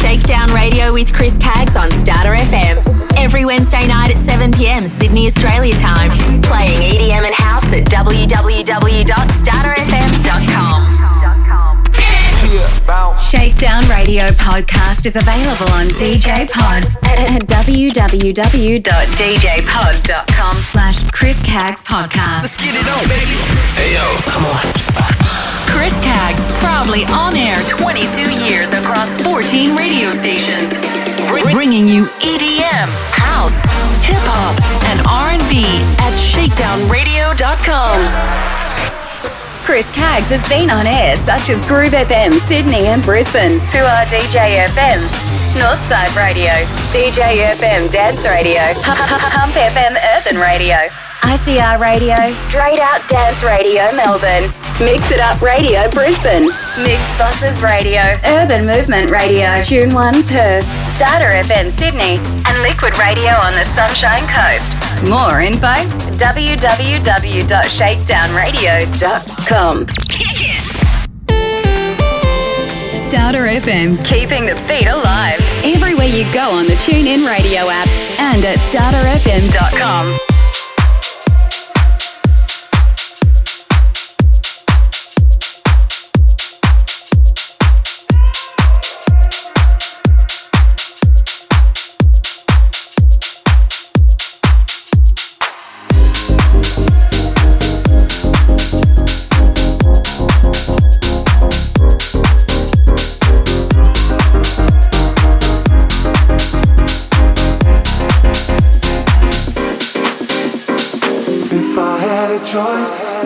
Shakedown Radio with Chris Caggs on Starter FM. Every Wednesday night at 7 pm Sydney, Australia time. Playing EDM and house at www.starterfm.com. Shakedown Radio podcast is available on DJ Pod at www.djpod.com slash Chris Caggs Podcast. Let's get it on, baby. Hey, yo, come on. Chris Caggs, proudly on air 22 years across 14 radio stations, bringing you EDM, house, hip hop, and R&B at shakedownradio.com. Chris Caggs has been on air such as Groove FM, Sydney and Brisbane, 2R DJ FM, Northside Radio, DJ FM Dance Radio, Pump FM Urban Radio, ICR Radio, STR8OUT Dance Radio Melbourne, Mix It Up Radio Brisbane, Mixxbosses Radio, Urban Movement Radio, Tune 1 Perth, Starter FM Sydney, and Liquid Radio on the Sunshine Coast. More info www.shakedownradio.com. Starter FM, keeping the beat alive. Everywhere you go on the TuneIn radio app and at starterfm.com. choice.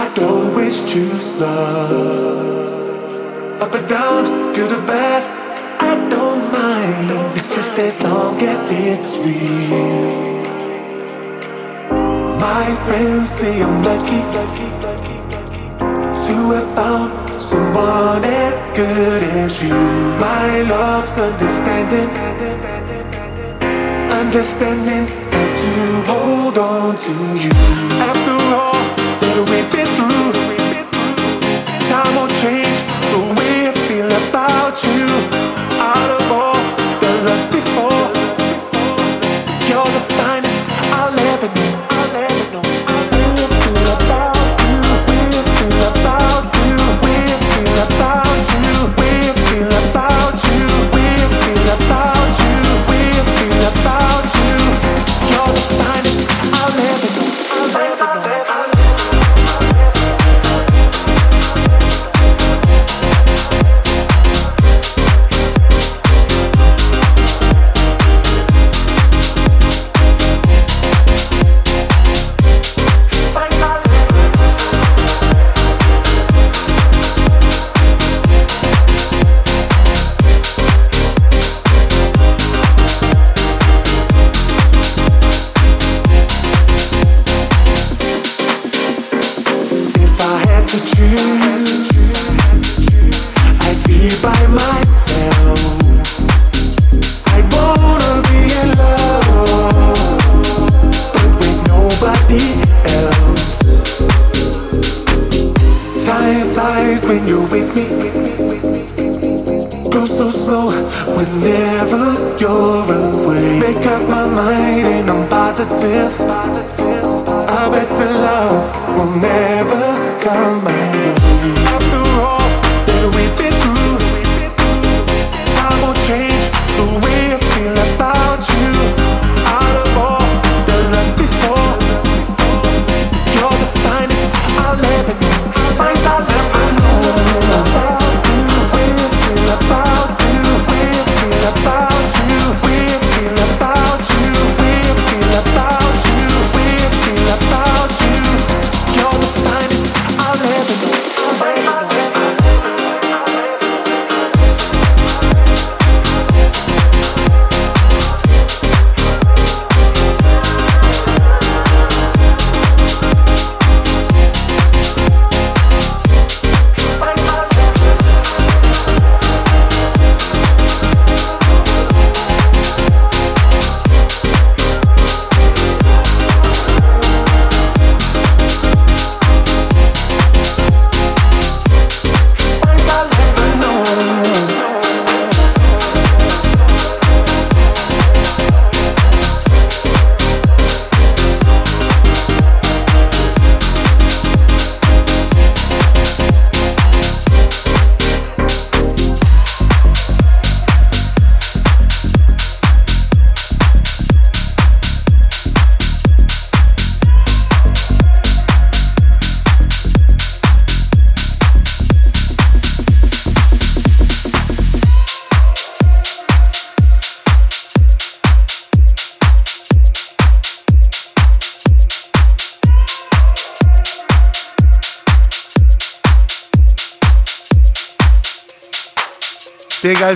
I'd always choose love. Up and down, good or bad, I don't mind. Just as long as it's real. My friends say I'm lucky to have found someone as good as you. My love's understanding, understanding how to hold on to you. After all that we've been through, time will change the way I feel about you.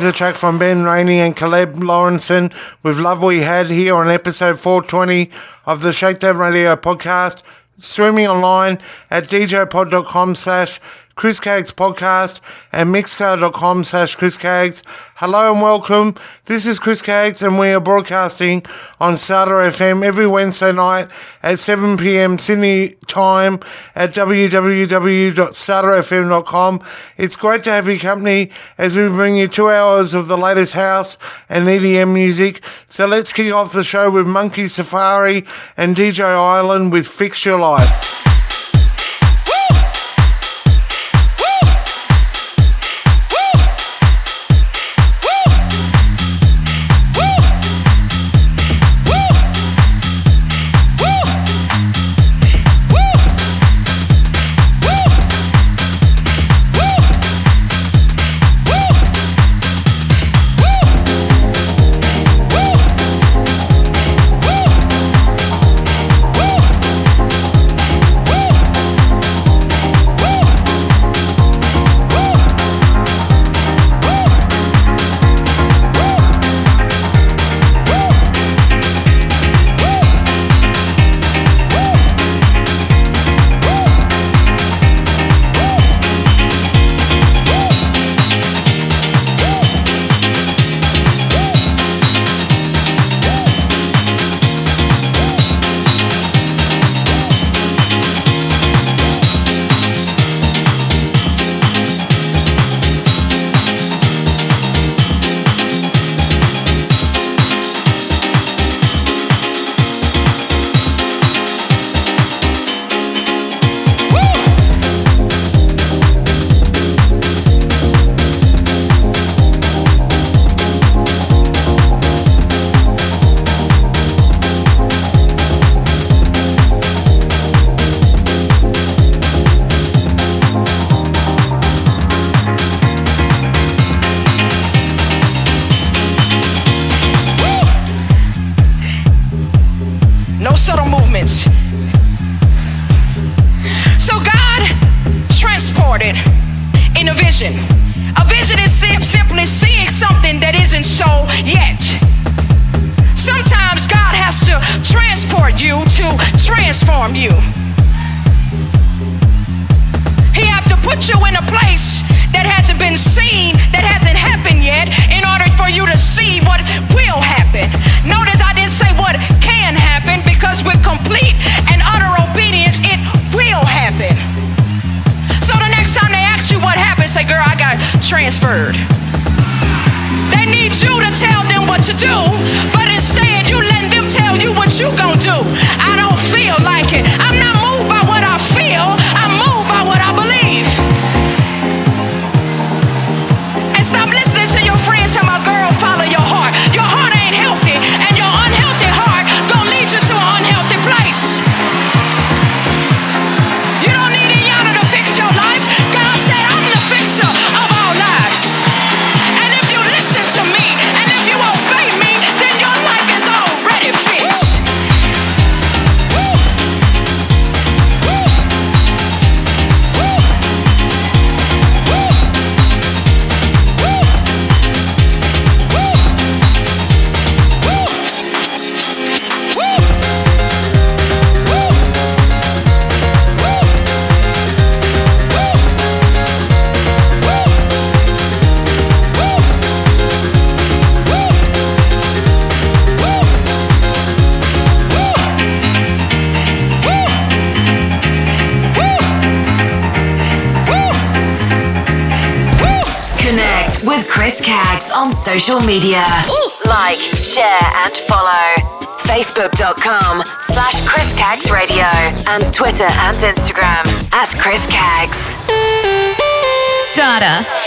There a track from Ben Rainey and Caleb Lawrenson with Love We Had here on episode 420 of the Shakedown Radio podcast, streaming online at djpod.com slash Chris podcast and mixcloud.com slash Chris. Hello and welcome. This is Chris Caggs and we are broadcasting on Starter FM every Wednesday night at 7 p.m. Sydney time at www.starterfm.com. It's great to have your company as we bring you two hours of the latest house and EDM music. So let's kick off the show with Monkey Safari and DJ Island with Fix Your Life. action. transferred. They need you to tell them what to do, social media. Ooh. Like, share, and follow. Facebook.com slash Chris Caggs Radio and Twitter and Instagram at Chris Caggs. Starter.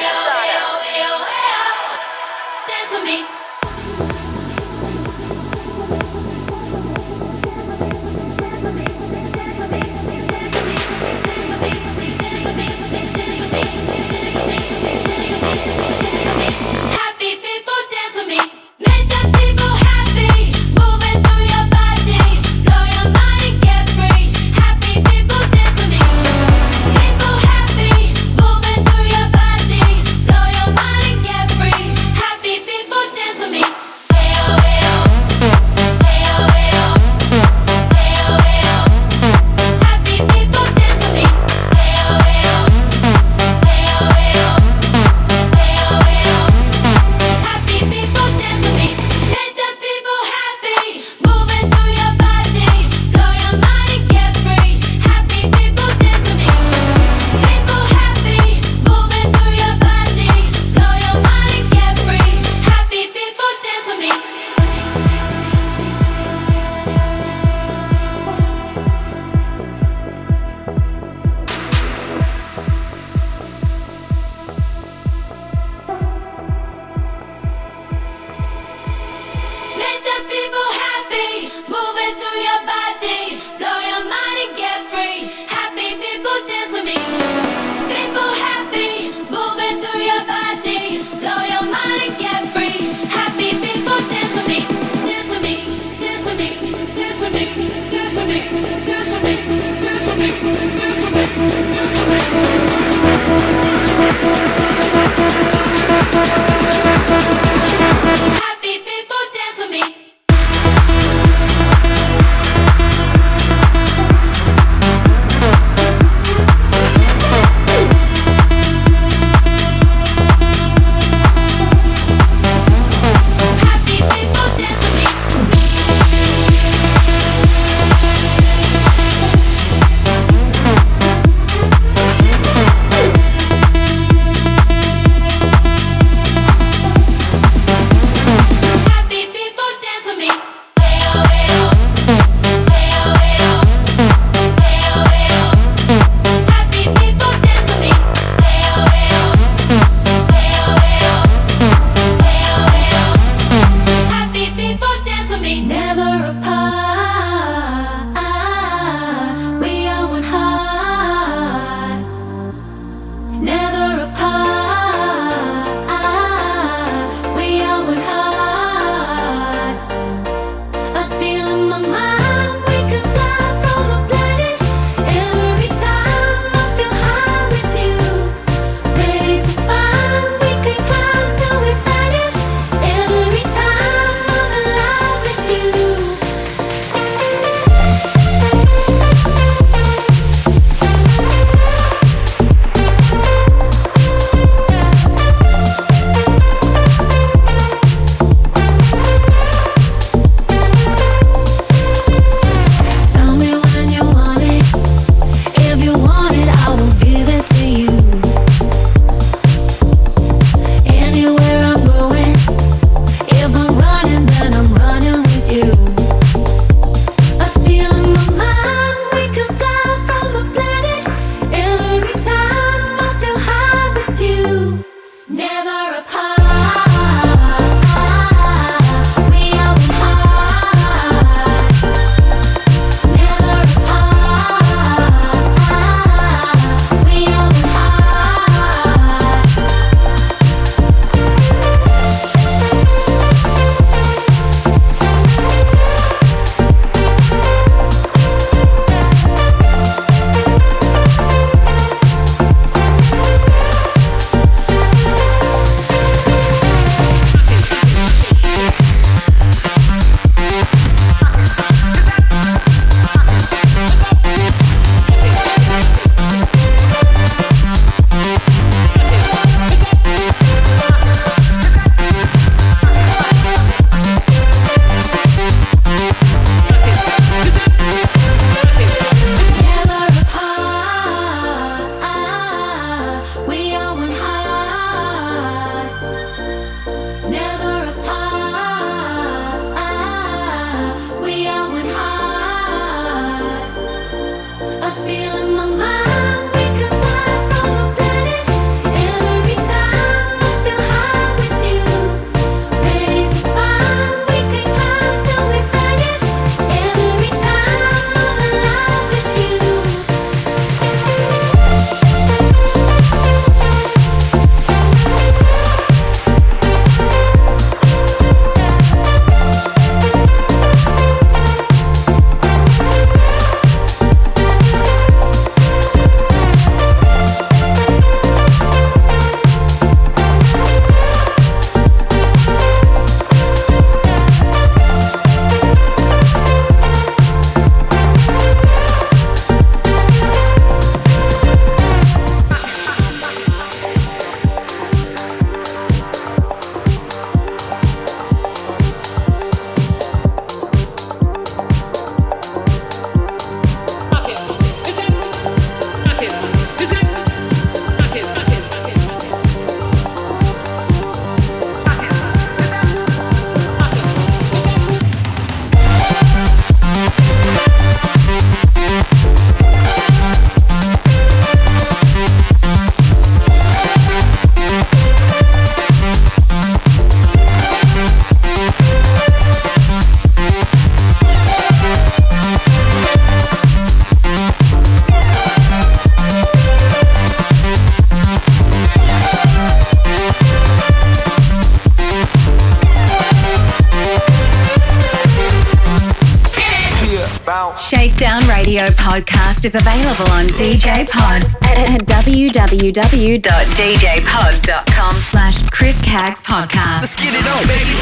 Podcast is available on DJ Pod at www.djpod.com slash Chris Caggs Podcast. Let's get it on, baby.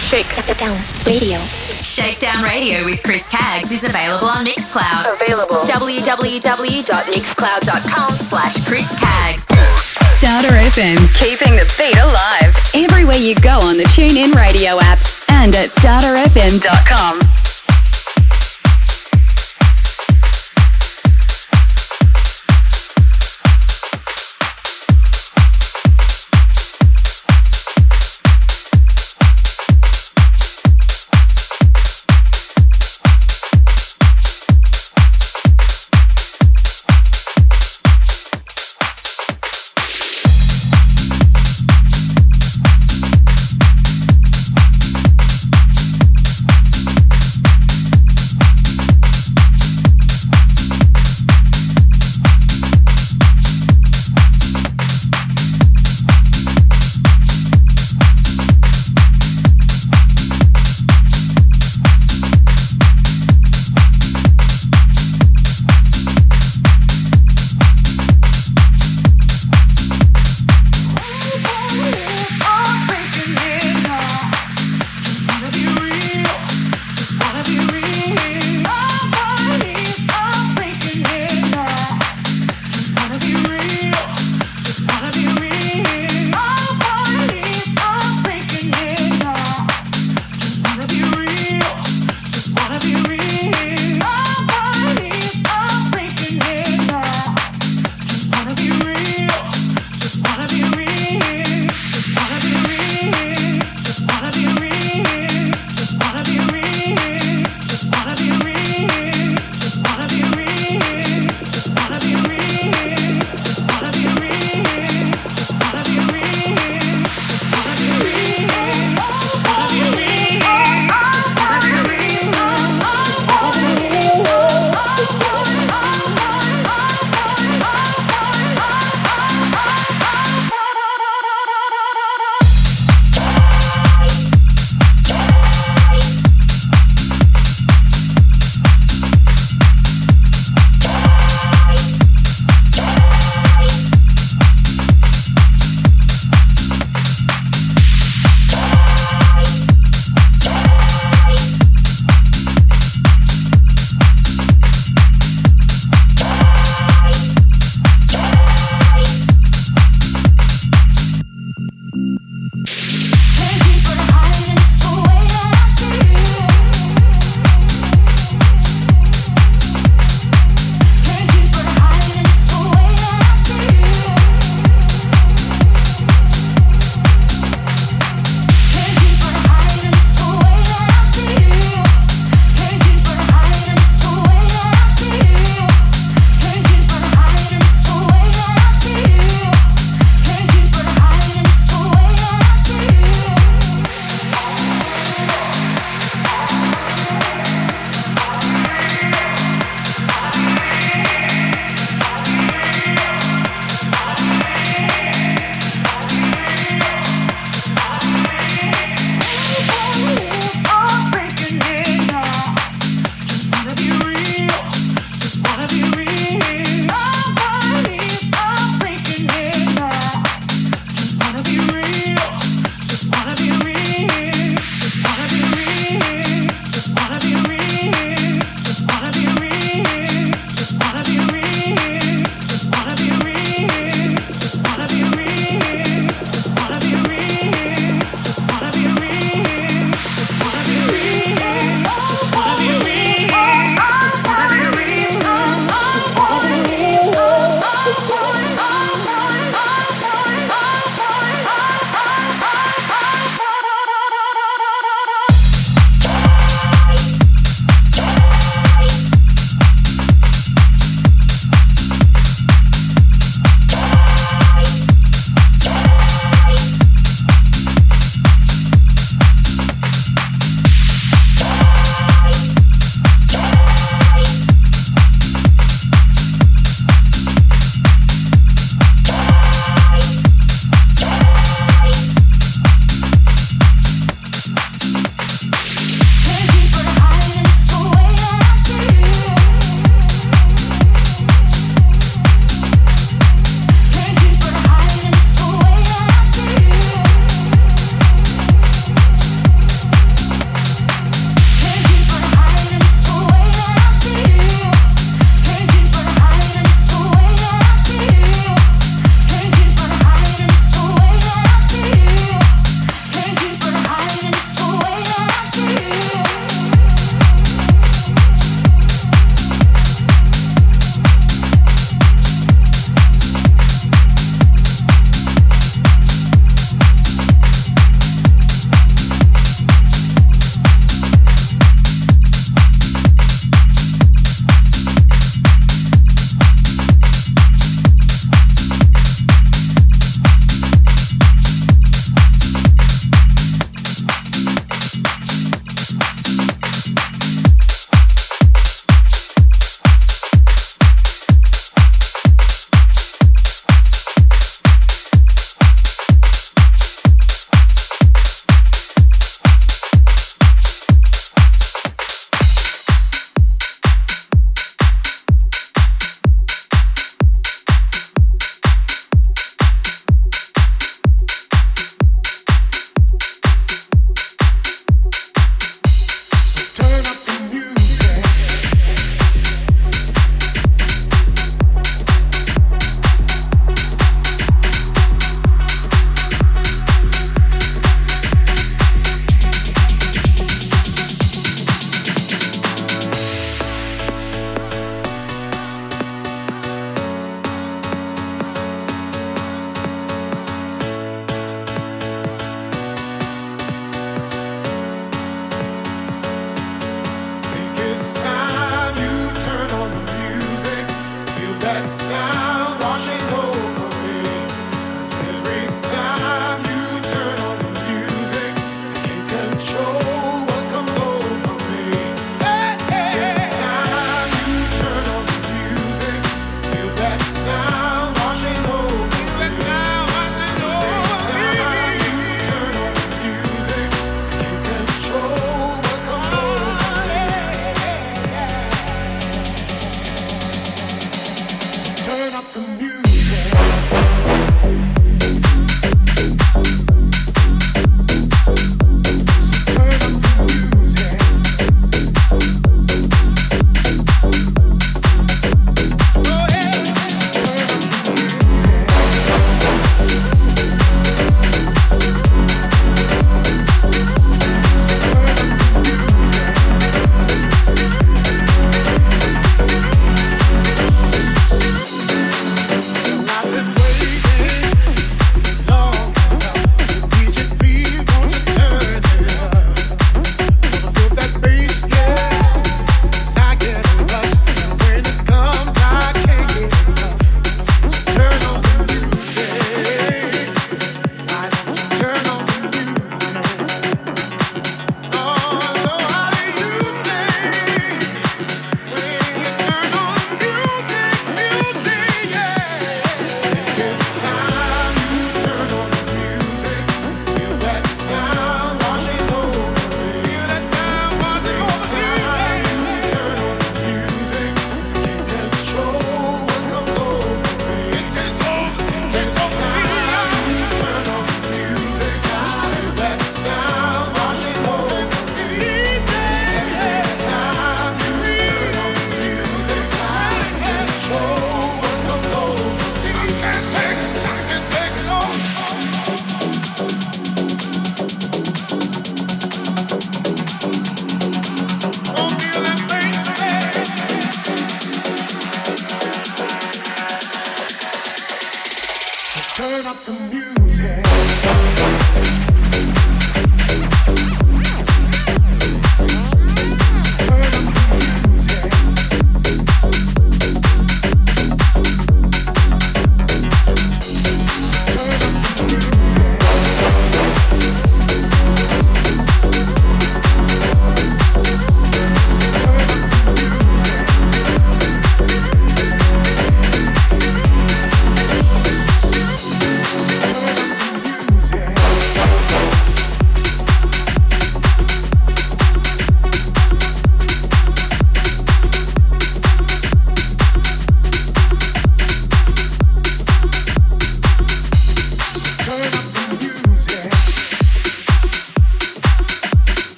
Shake it down radio. Shakedown Radio with Chris Caggs is available on Mixcloud. Available. www.mixcloud.com slash Chris Caggs. Starter FM, keeping the beat alive. Everywhere you go on the TuneIn radio app and at starterfm.com.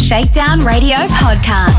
Shakedown Radio Podcast.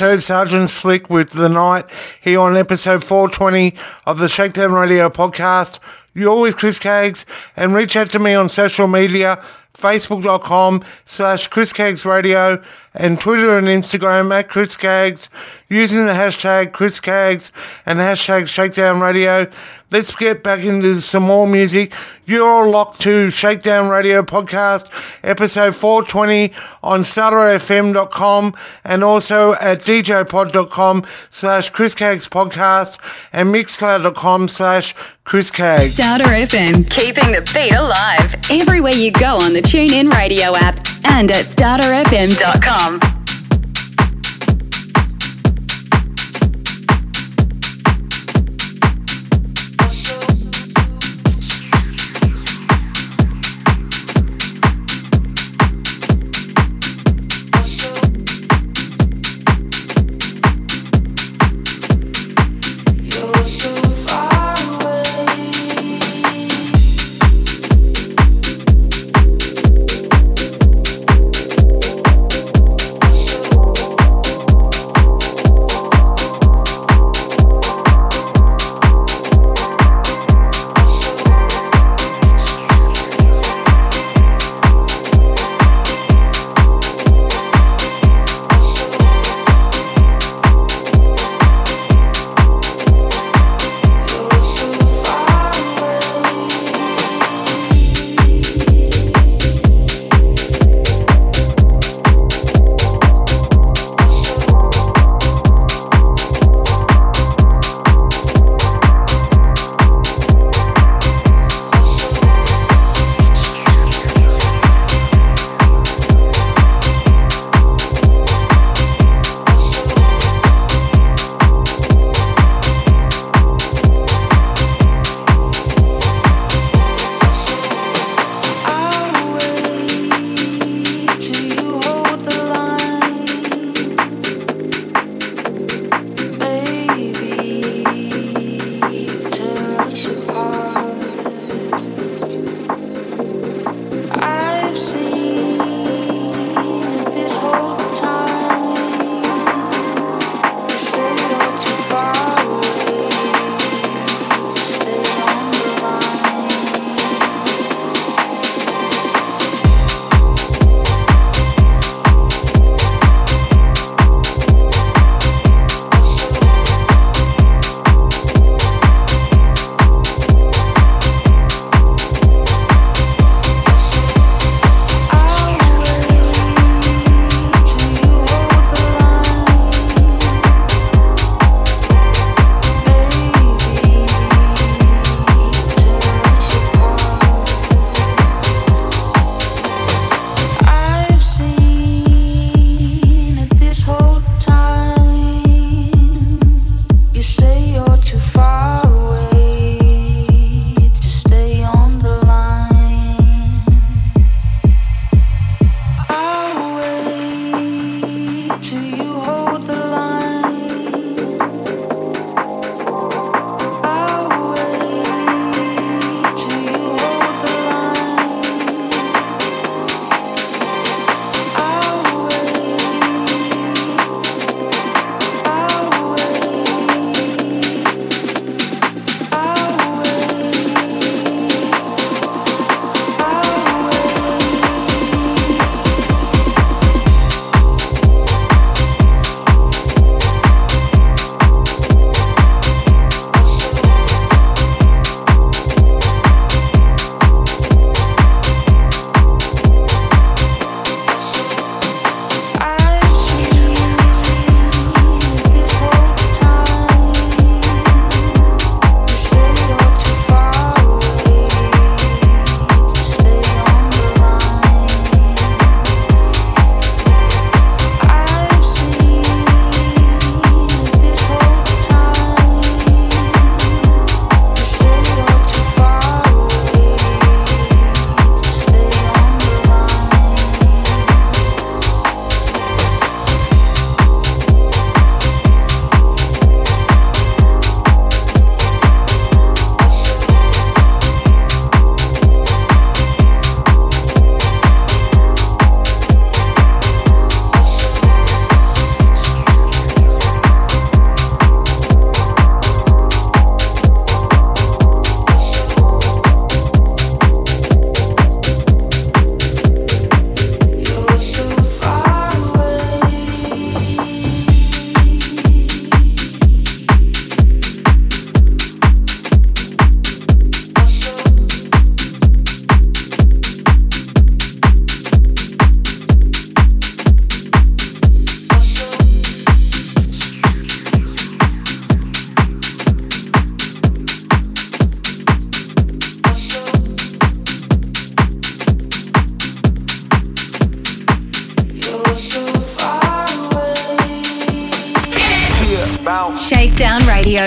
Heard Sergeant Slick with The Night here on episode 420 of the Shakedown Radio podcast. You're with Chris Caggs and reach out to me on social media facebook.com slash Chris Caggs Radio and Twitter and Instagram at Chris Caggs using the hashtag Chris Caggs and hashtag Shakedown Radio. Let's get back into some more music. You're all locked to Shakedown Radio Podcast, episode 420 on starterfm.com and also at djpod.com slash Chris Caggs Podcast and mixcloud.com slash Chris Caggs. Starter FM, keeping the beat alive everywhere you go on the TuneIn Radio app and at starterfm.com.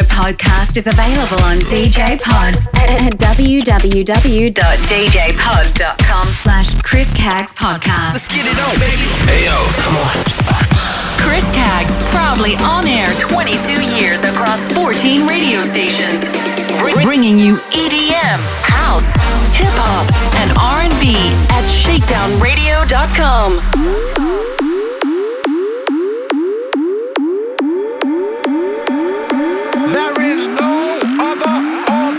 podcast is available on DJ Pod at www.djpod.com slash Chris Caggs Podcast. Let's get it on, baby. Hey, yo, come on. Chris Caggs, proudly on air 22 years across 14 radio stations, bringing you EDM, house, hip hop, and R&B at shakedownradio.com.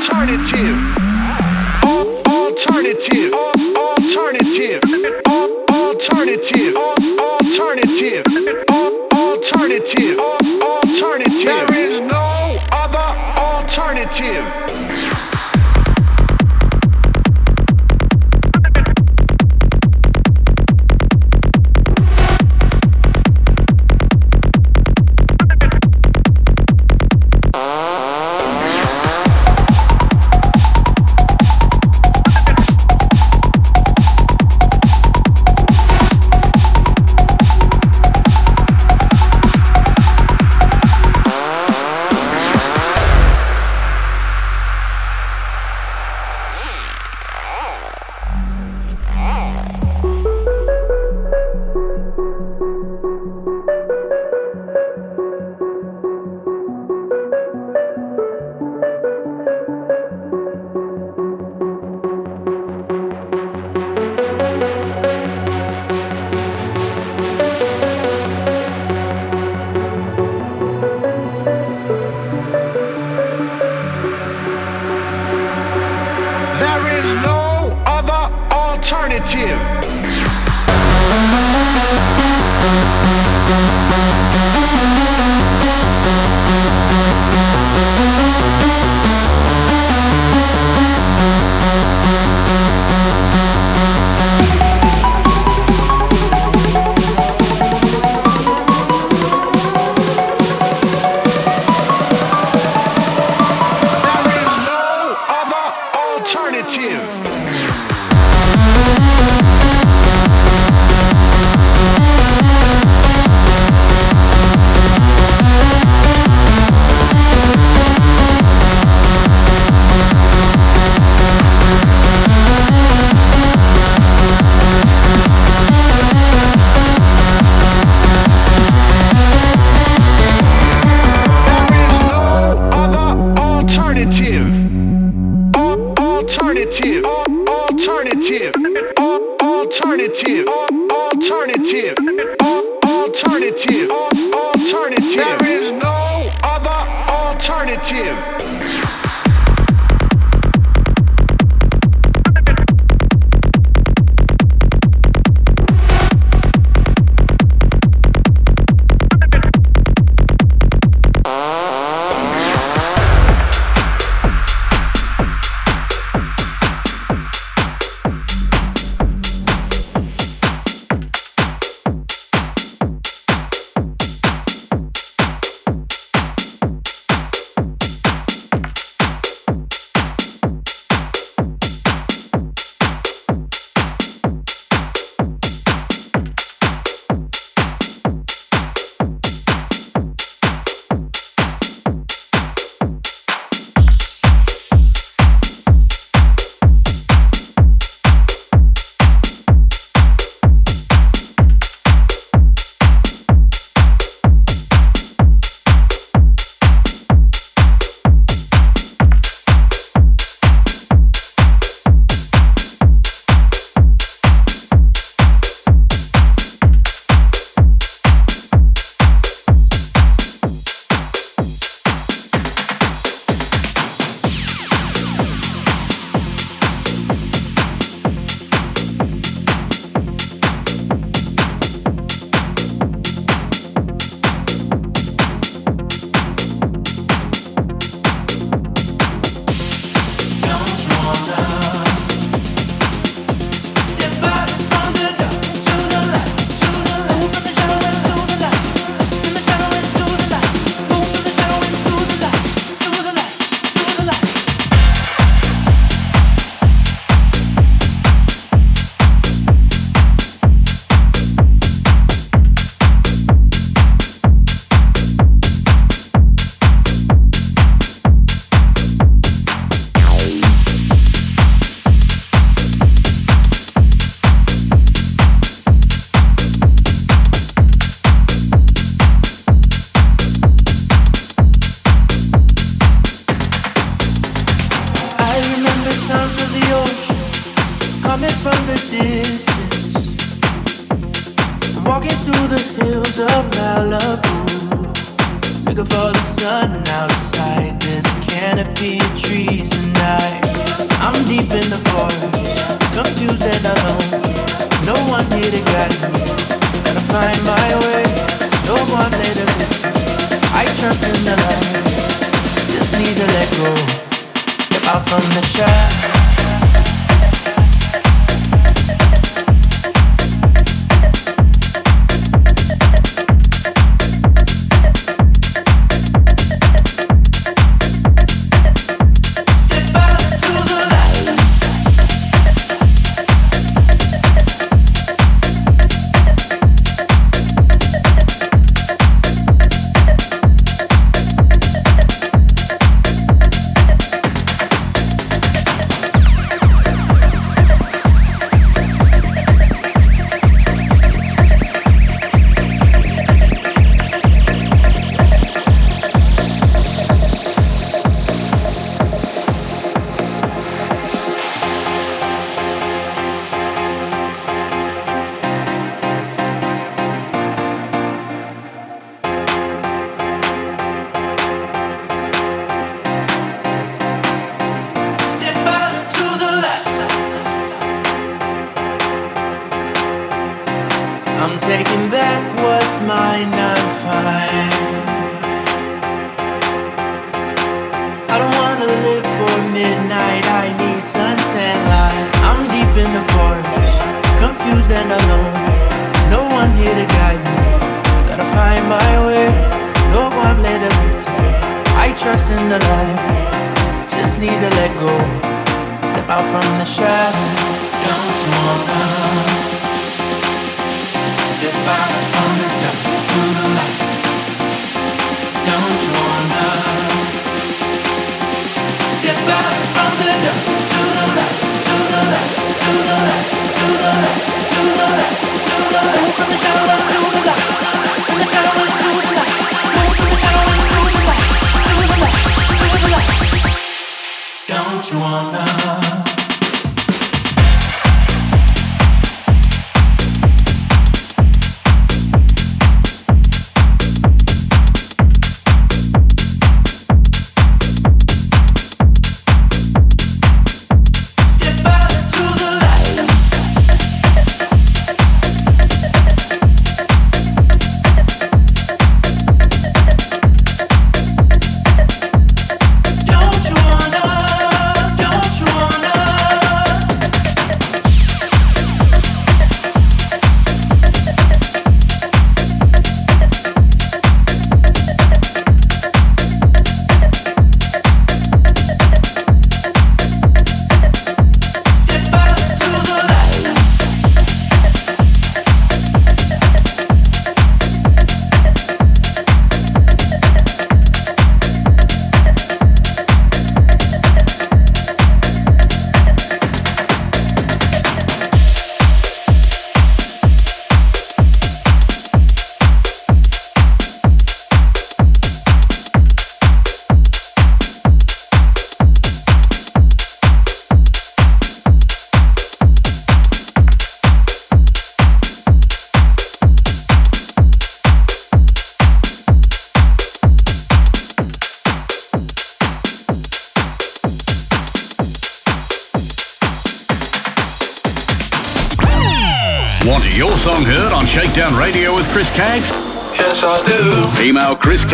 alternative. Alternative. Alternative. Alternative. Alternative. Alternative. Alternative. There is no other alternative.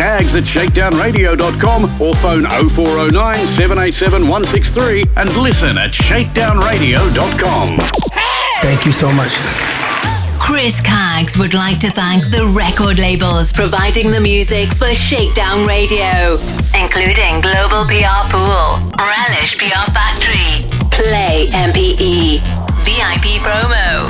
Caggs at shakedownradio.com or phone 0409 787 163 and listen at shakedownradio.com. Thank you so much. Chris Caggs would like to thank the record labels providing the music for Shakedown Radio, including Global PR Pool, Relish PR Factory, Play MPE, VIP Promo,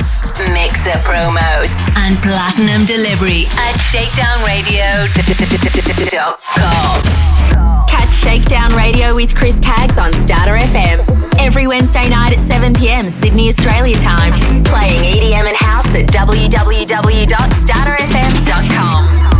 Mixer Promos, and Platinum Delivery at shakedownradio.com. Catch Shakedown Radio with Chris Caggs on Starter FM every Wednesday night at 7 pm Sydney, Australia time. Playing EDM and house at www.starterfm.com.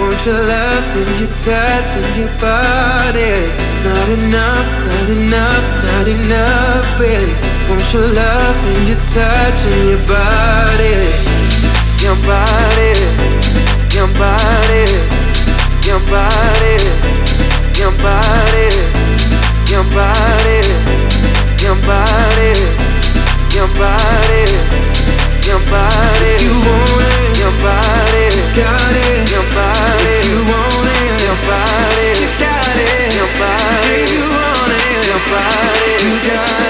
Won't your love and your touch and your body? Not enough, not enough, not enough, babe. Won't your love and your touch and your body? Your body, your body, your body, your body, your body, your body, your body your body. If you want it, your body. Got it, your body. You want it, your body. You got it, your body. You want it, your body. You got it,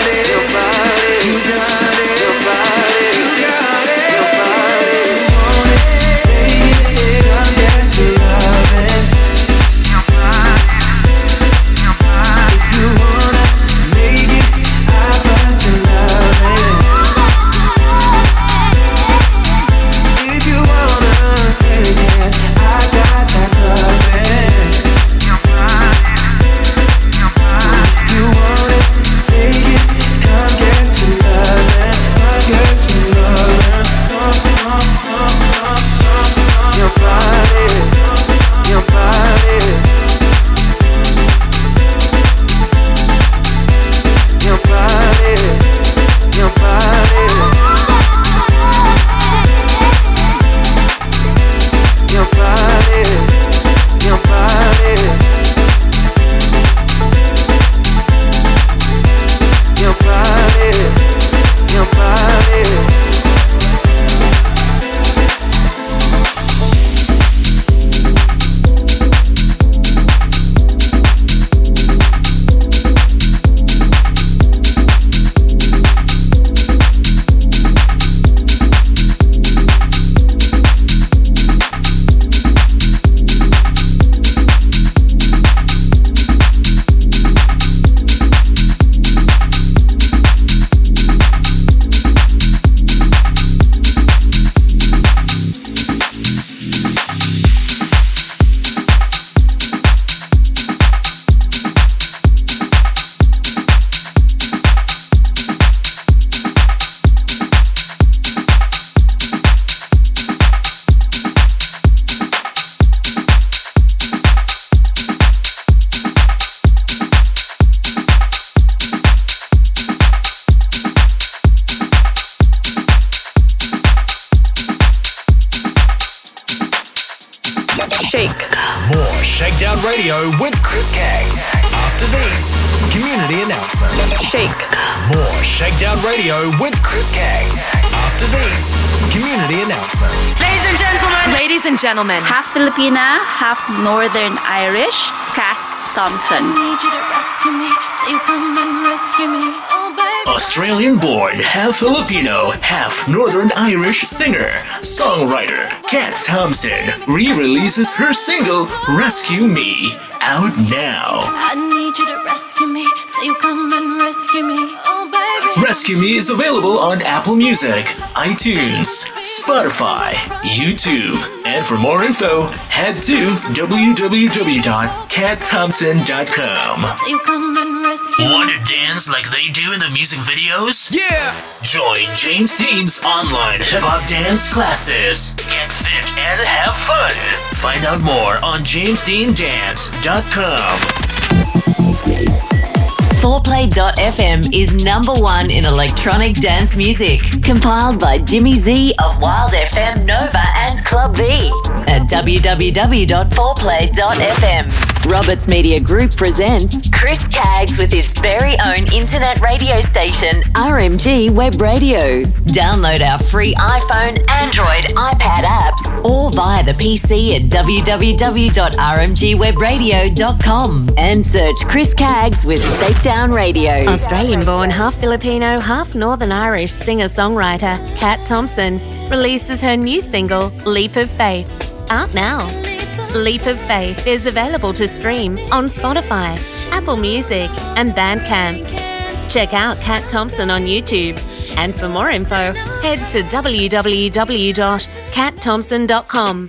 gentlemen. Half Filipina, half Northern Irish, Kat Thompson. Need you to rescue me, so you come and rescue me. Oh, baby. Australian born, half Filipino, half Northern Irish singer, songwriter Kat Thompson re releases her single Rescue Me out now. I need you to rescue me, so you come and rescue me. Oh, baby. Rescue Me is available on Apple Music, iTunes, Spotify, YouTube, and for more info, head to www.katthompson.com. So you come and rescue me. Want to dance like they do in the music videos? Yeah! Join James Dean's online hip hop dance classes. Get fit and have fun. Find out more on jamesdeandance.com. 4play.fm is number one in electronic dance music, compiled by Jimmy Z of Wild FM Nova and Club V at www.4play.fm. Roberts Media Group presents Chris Caggs with his very own internet radio station, RMG Web Radio. Download our free iPhone, Android, iPad apps, or via the PC at www.rmgwebradio.com and search Chris Caggs with Shakedown Radio. Australian born, half Filipino, half Northern Irish singer songwriter Kat Thompson releases her new single, Leap of Faith, out now. Leap of Faith is available to stream on Spotify, Apple Music, and Bandcamp. Check out Kat Thompson on YouTube. And for more info, head to www.katthompson.com.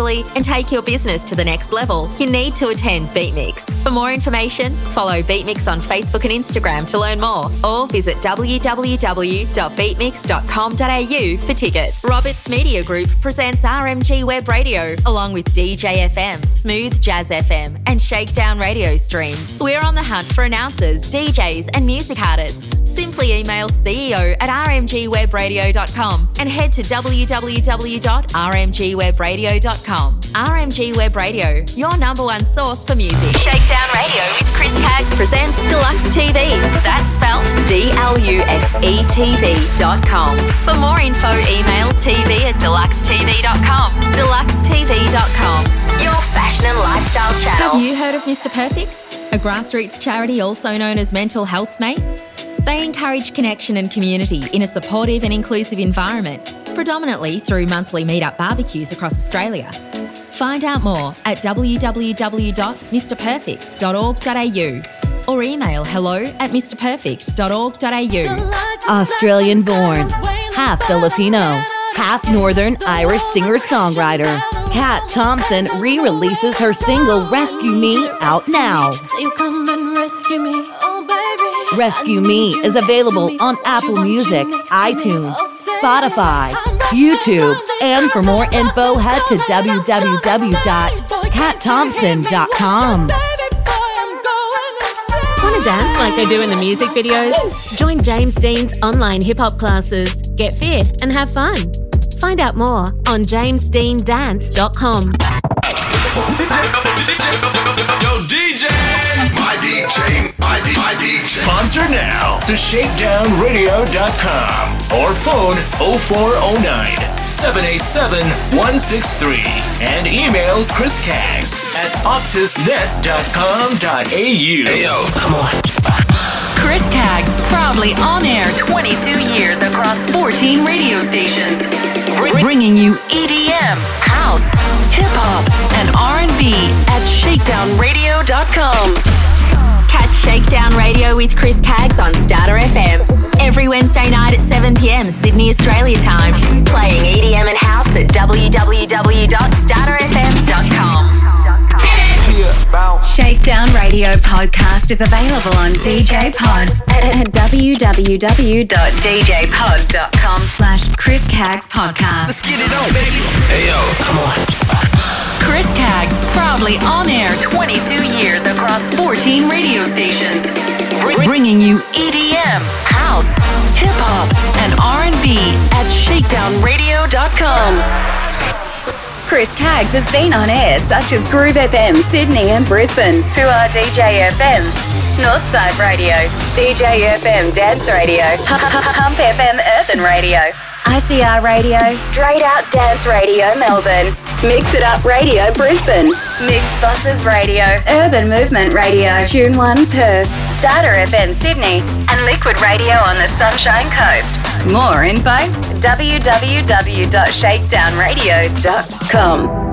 and take your business to the next level, you need to attend Beatmix. For more information, follow Beatmix on Facebook and Instagram to learn more, or visit www.beatmix.com.au for tickets. Roberts Media Group presents RMG Web Radio, along with DJ FM, Smooth Jazz FM, and Shakedown Radio streams. We're on the hunt for announcers, DJs, and music artists. Simply email CEO at rmgwebradio.com and head to www.rmgwebradio.com. RMG Web Radio, your number one source for music. Shakedown Radio with Chris Caggs presents Deluxe TV. That's spelled D L U X E TV.com. For more info, email tv at deluxetv.com. Deluxetv.com, your fashion and lifestyle channel. Have you heard of Mr. Perfect? A grassroots charity also known as Mental Health's Mate? They encourage connection and community in a supportive and inclusive environment, predominantly through monthly meetup barbecues across Australia. Find out more at www.mrperfect.org.au or email hello at mrperfect.org.au. Australian born, half Filipino, half Northern Irish singer songwriter. Kat Thompson re releases her single Rescue Me out now. Rescue Me is available on Apple Music, iTunes, Spotify, YouTube, and for more info, head to www.katthompson.com. Want to dance like they do in the music videos? Join James Dean's online hip hop classes. Get fit and have fun. Find out more on jamesdeandance.com. Yo, DJ! My DJ, my, D, my DJ. Sponsor now to shakedownradio.com or phone 0409 787 163 and email Chris Caggs at optusnet.com.au. Hey, yo, come on. Chris Caggs, proudly on air 22 years across 14 radio stations, br- bringing you EDM, house, hip hop, and R&B at shakedownradio.com. Catch Shakedown Radio with Chris Caggs on Starter FM every Wednesday night at 7 pm Sydney, Australia time. Playing EDM and house at www.starterfm.com. Shakedown Radio podcast is available on DJ Pod at www.djpod.com slash Chris Caggs Podcast. Let's get it on, baby. Hey, yo, come on. Chris Caggs, proudly on air 22 years across 14 radio stations, br- bringing you EDM, house, hip hop, and R&B at shakedownradio.com. Chris Caggs has been on air such as Groove FM, Sydney and Brisbane, 2R DJ FM, Northside Radio, DJ FM Dance Radio, Pump FM Earthen Radio, ICR Radio, STR8OUT Dance Radio Melbourne, Mix It Up Radio Brisbane, Mixxbosses Radio, Urban Movement Radio, Tune 1 Perth, Starter FM Sydney, and Liquid Radio on the Sunshine Coast. More info www.shakedownradio.com.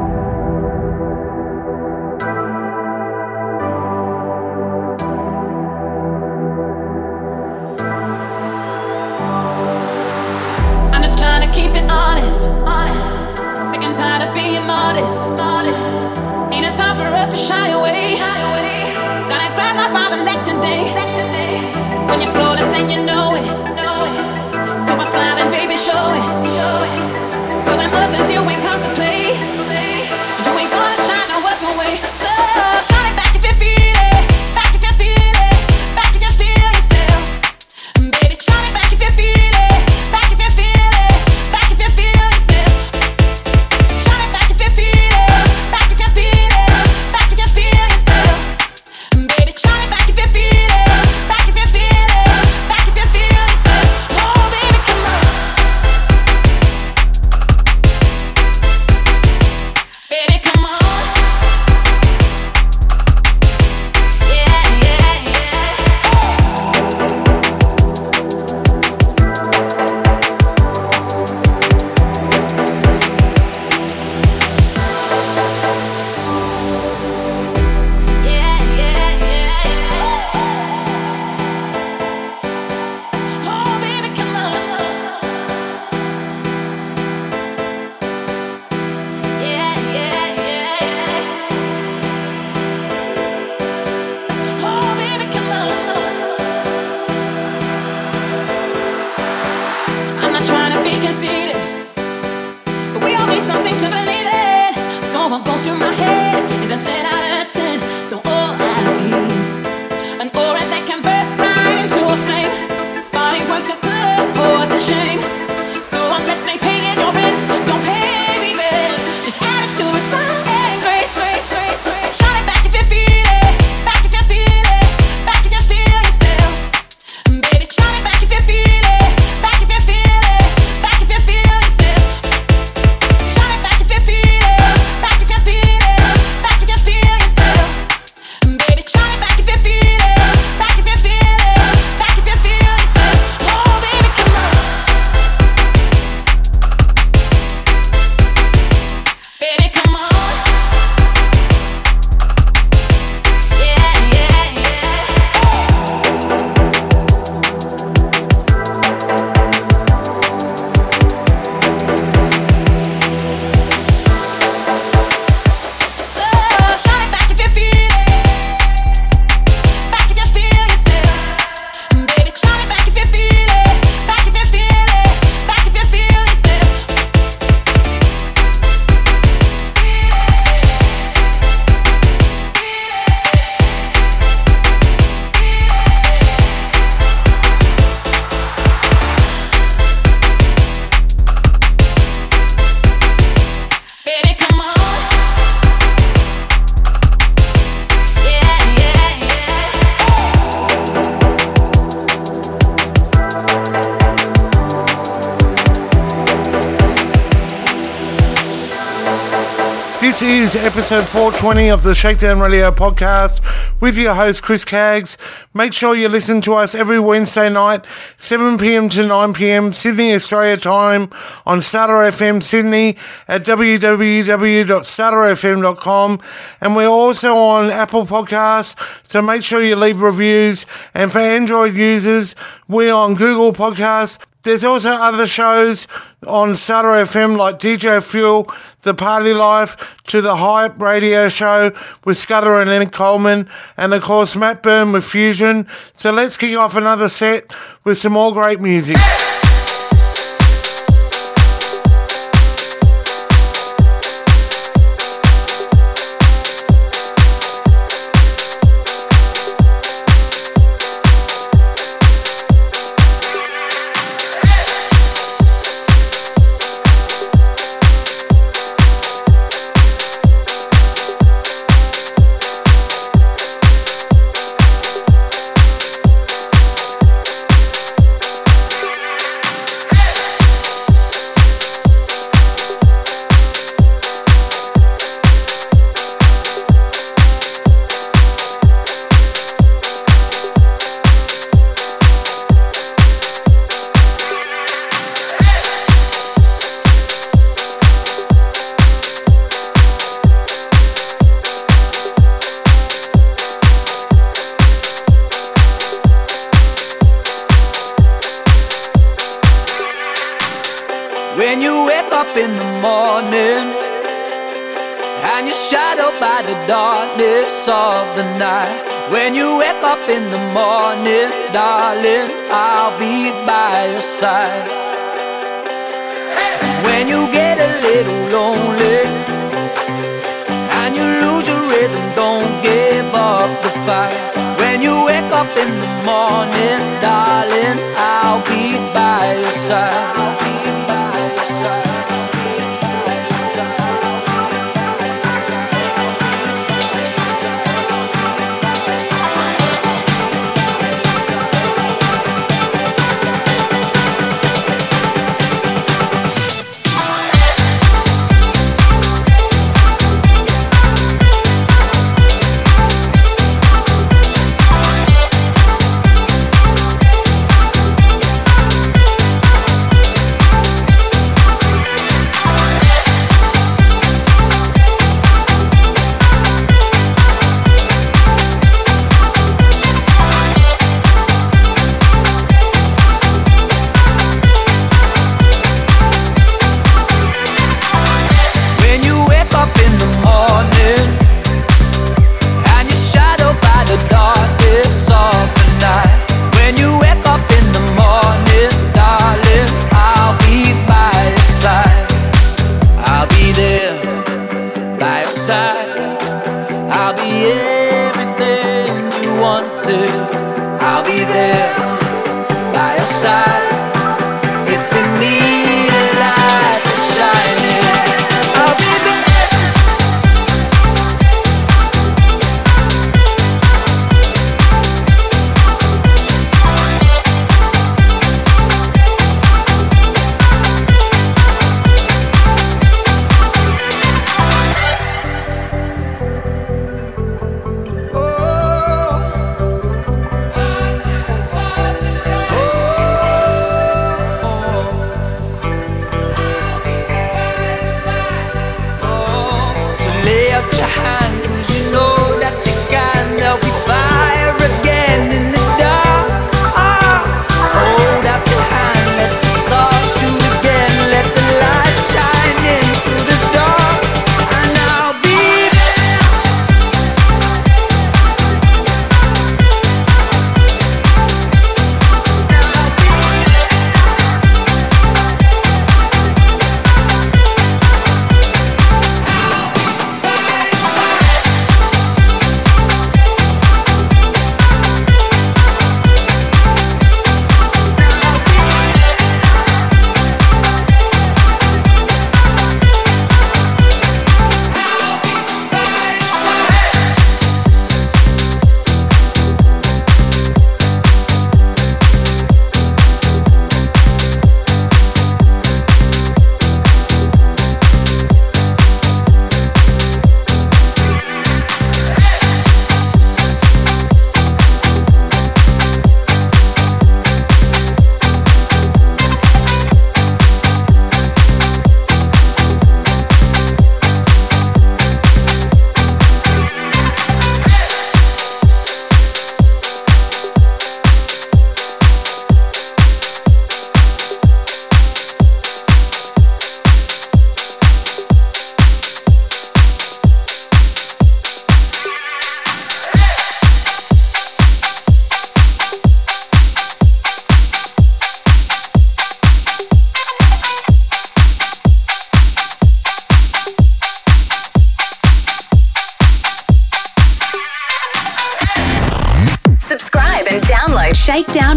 This is episode 420 of the Shakedown Radio podcast with your host Chris Caggs. Make sure you listen to us every Wednesday night, 7 p.m. to 9 p.m. Sydney, Australia time on Starter FM Sydney at www.starterfm.com. And we're also on Apple Podcasts, so make sure you leave reviews. And for Android users, we're on Google Podcasts. There's also other shows on Starter FM like DJ Fuel, The Party Life, to the Hype Radio Show with Scudder and Leonard Coleman, and of course Matt Byrne with Fusion. So let's kick off another set with some more great music.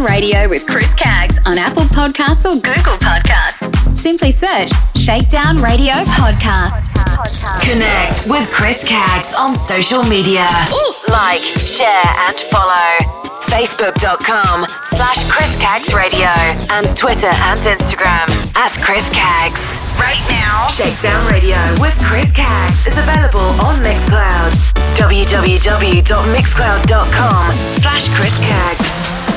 Radio with Chris Caggs on Apple Podcasts or Google Podcasts. Simply search Shakedown Radio Podcast. Connect with Chris Caggs on social media. Like, share, and follow. Facebook.com slash Chris Caggs Radio and Twitter and Instagram at Chris Caggs. Right now, Shakedown Radio with Chris Caggs is available on Mixcloud. www.mixcloud.com slash Chris Caggs.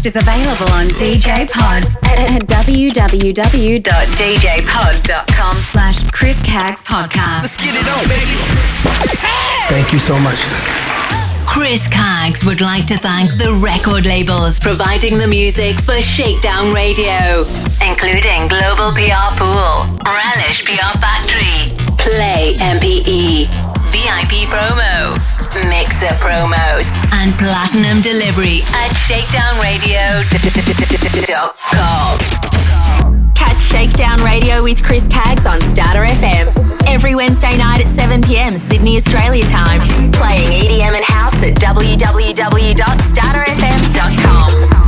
Podcast is available on DJ Pod at www.djpod.com slash Chris Caggs Podcast. Let's get it on, baby. Thank you so much. Chris Caggs would like to thank the record labels providing the music for Shakedown Radio, including Global PR Pool, Relish PR Factory, Play MPE, VIP Promo, Mixer Promos, and Platinum Delivery at shakedownradio.com. Catch Shakedown Radio with Chris Caggs on Starter FM every Wednesday night at 7 pm Sydney, Australia time. Playing EDM and house at www.starterfm.com.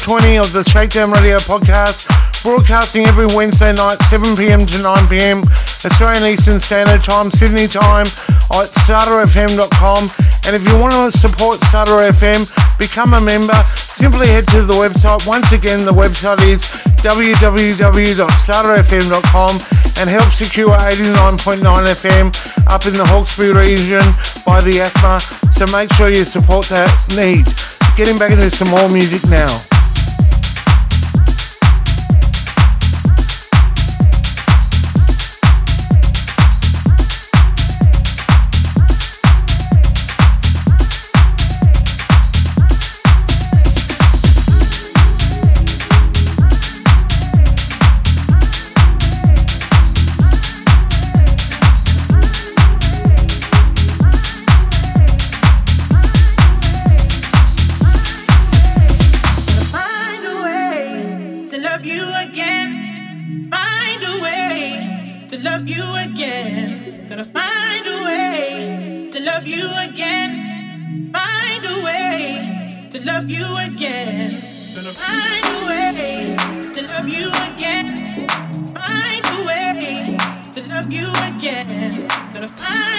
episode 420 of the Shakedown Radio podcast, broadcasting every Wednesday night, 7pm to 9pm, Australian Eastern Standard Time, Sydney time, at starterfm.com. And if you want to support Starter FM, become a member, simply head to the website. Once again, the website is www.starterfm.com and help secure 89.9 FM up in the Hawkesbury region by the ACMA. So make sure you support that need getting back into some more music now. again. Find a way to love you again. Find a way to love you again. Gonna find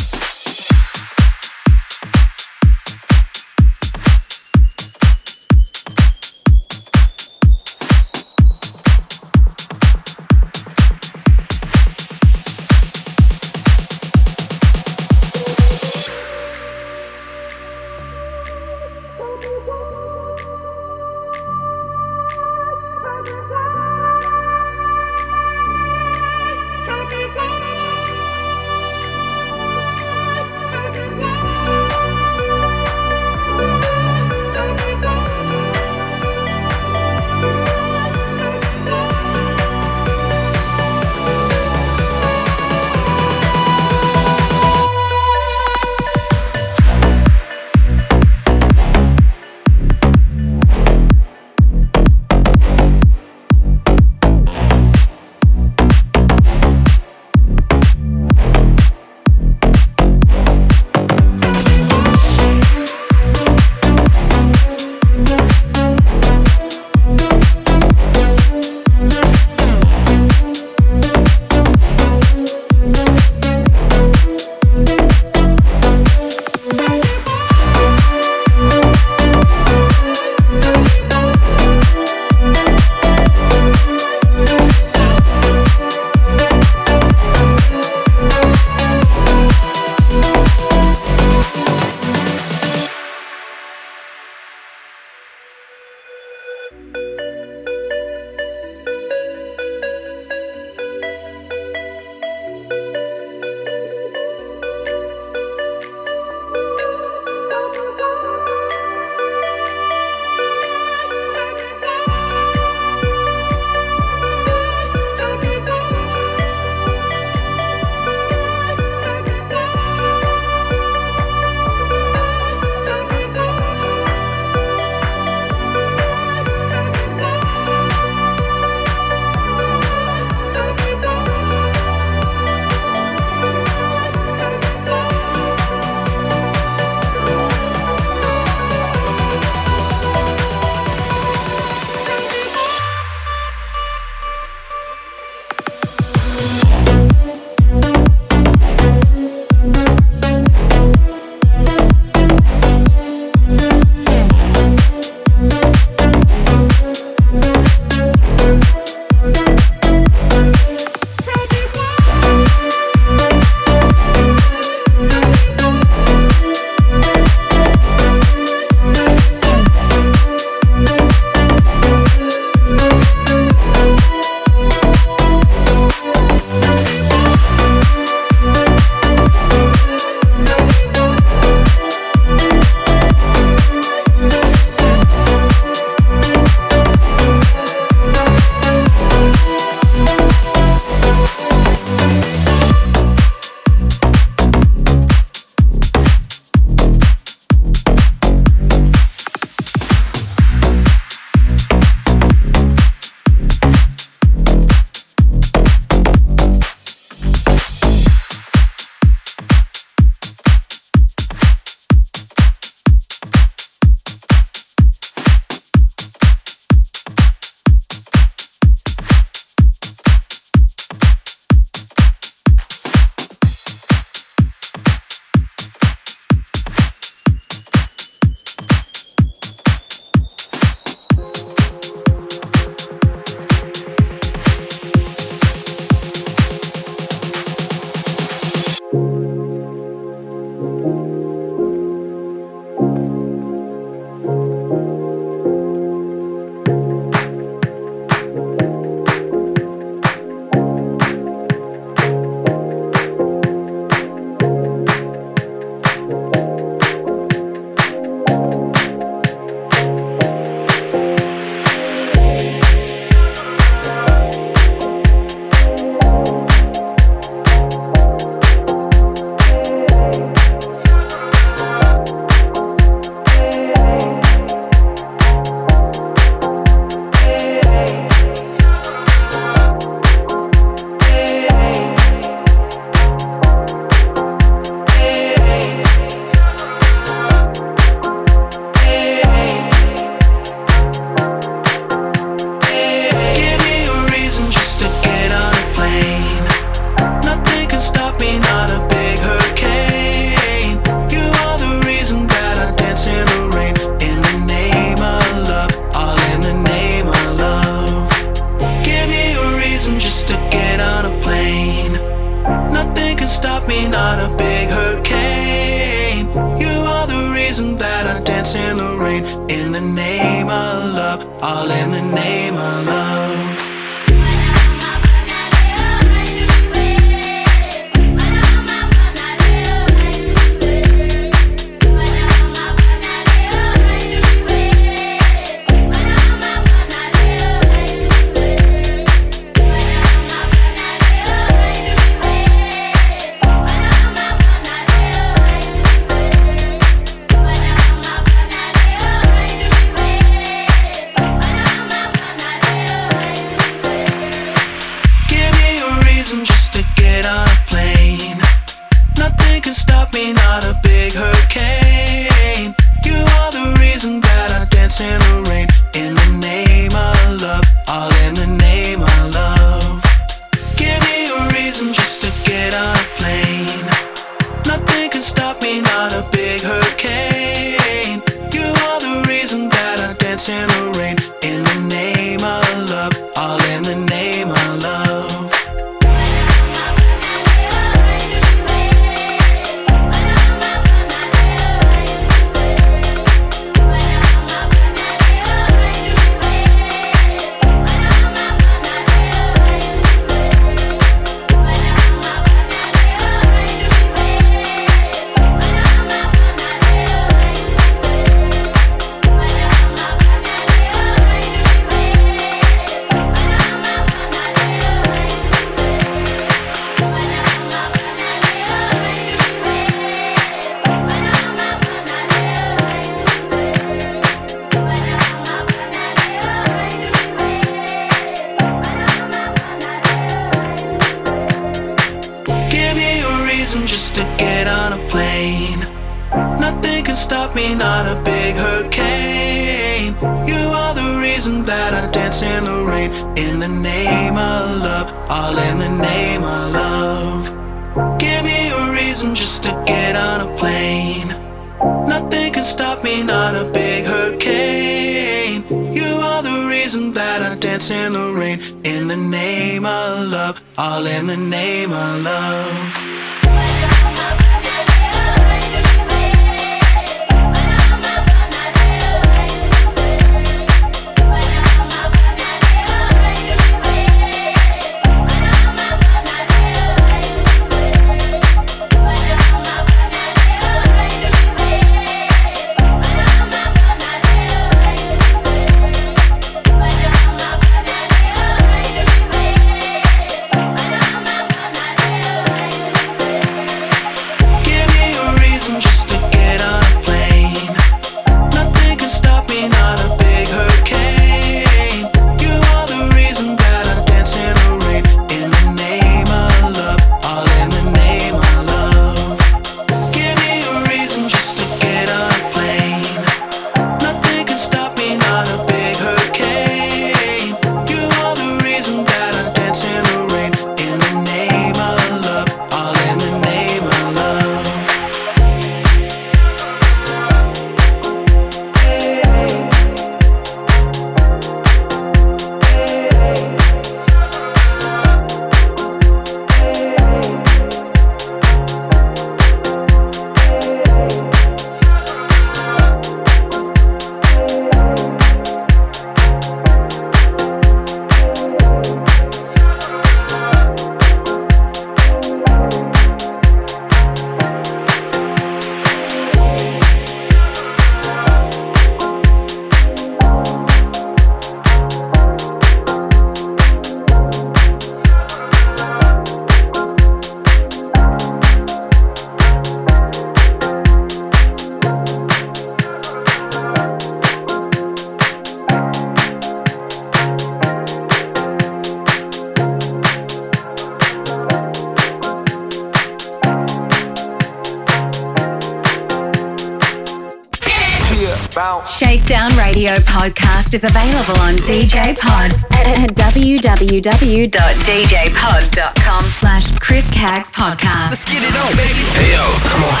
podcast is available on DJ Pod at, www.djpod.com slash Chris Caggs Podcast. Let's get it on, baby. Hey, yo, come on.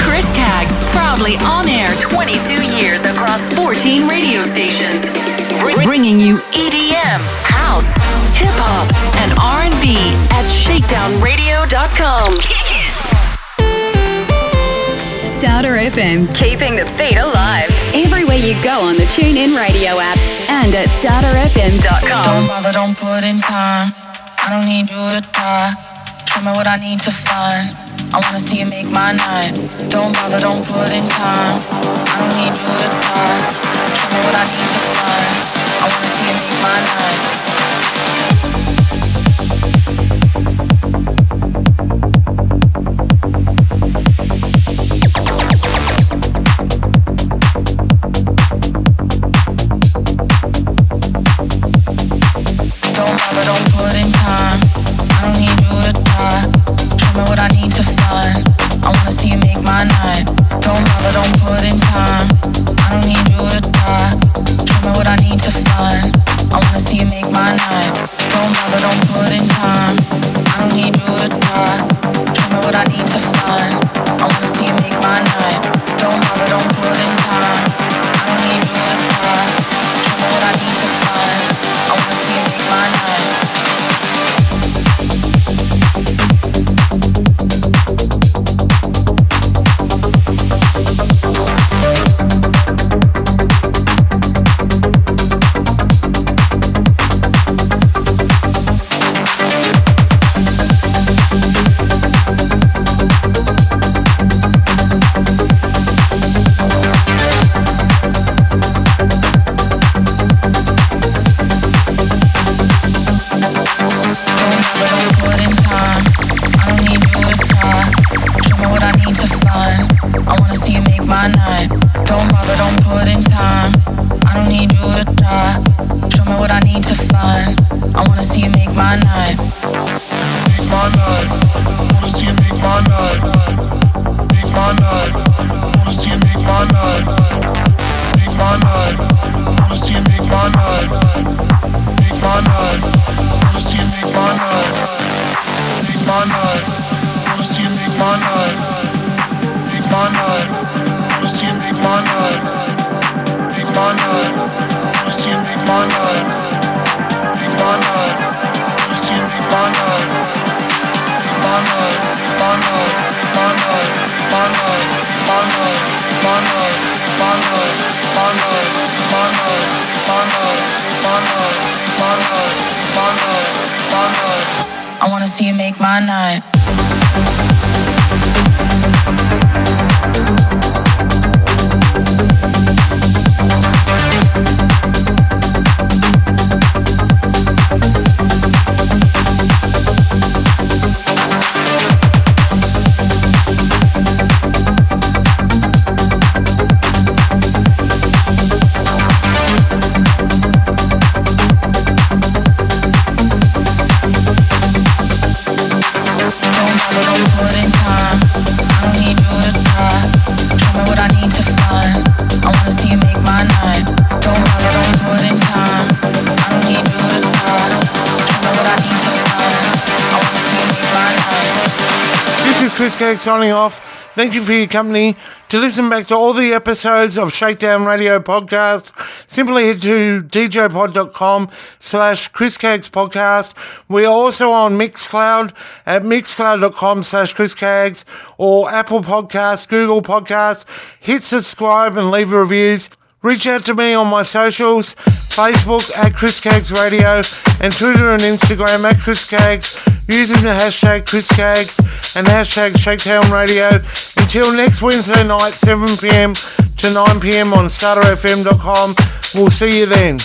Chris Caggs, proudly on air 22 years across 14 radio stations, bringing you EDM, house, hip-hop, and R&B at shakedownradio.com. Starter FM, keeping the beat alive. Everywhere you go on the TuneIn Radio app and at starterfm.com. Don't bother, don't put in time. I don't need you to try. Show me what I need to find. I wanna see you make my night. Don't bother, don't put in time. I don't need you to try. Show me what I need to find. I wanna see you make my night. Disco signing off. Thank you for your company. To listen back to all the episodes of Shakedown Radio podcast, simply head to djpod.com slash Chris podcast. We're also on Mixcloud at mixcloud.com slash chriscaggs or Apple Podcasts, Google Podcasts. Hit subscribe and leave reviews. Reach out to me on my socials Facebook at Chris Caggs Radio and Twitter and Instagram at Chris Caggs using the hashtag Chris Caggs and hashtag Shakedown Radio until next Wednesday night, 7pm to 9pm on StarterFM.com. We'll see you then.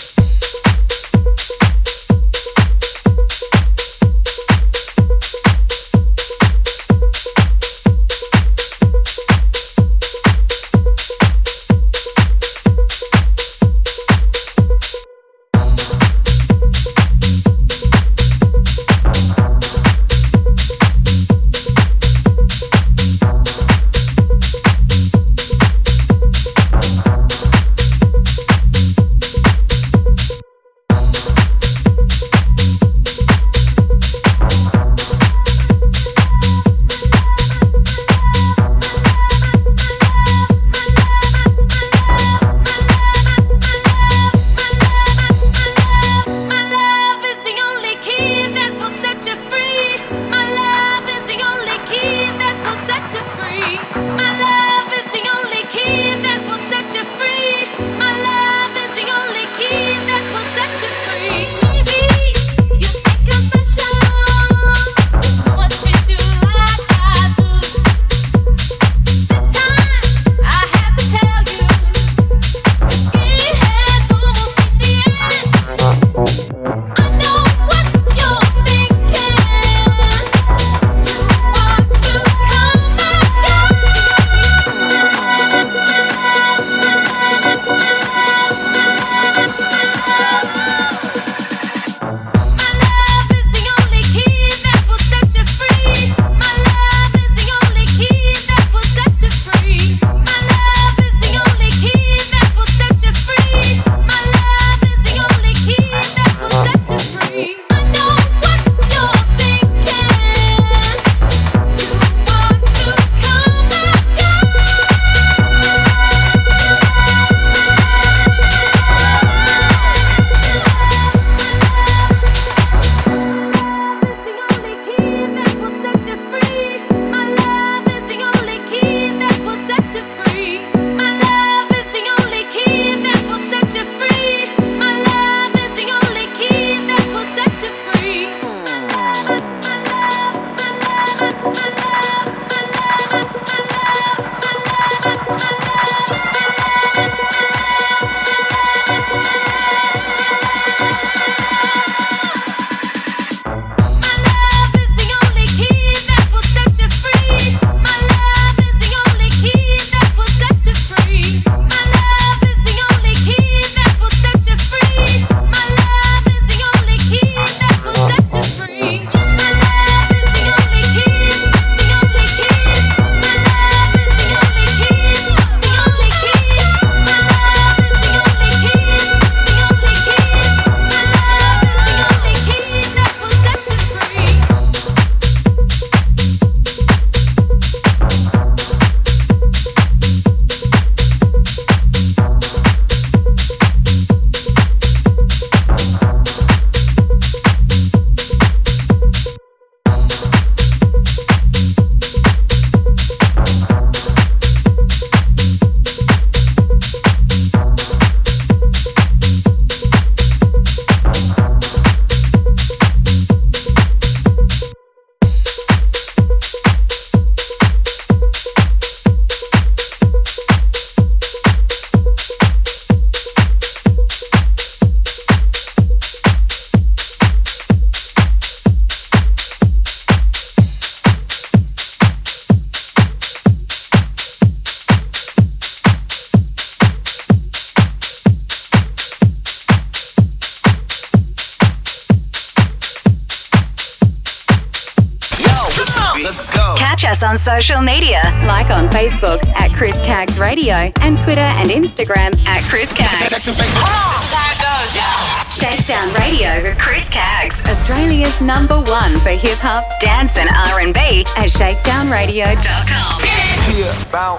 Social media, like on Facebook at Chris Caggs Radio and Twitter and Instagram at Chris Caggs. This is how it goes, yeah. Shakedown Radio with Chris Caggs, Australia's number one for hip hop, dance, and R&B at shakedownradio.com.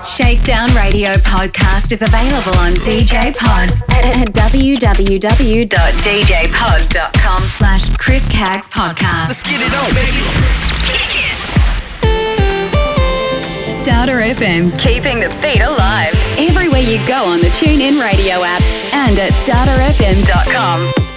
Shakedown Radio podcast is available on DJ Pod at www.djpod.com slash Chris Caggs podcast. Let's get it on, baby. Starter FM, keeping the beat alive. Everywhere you go on the TuneIn radio app and at starterfm.com.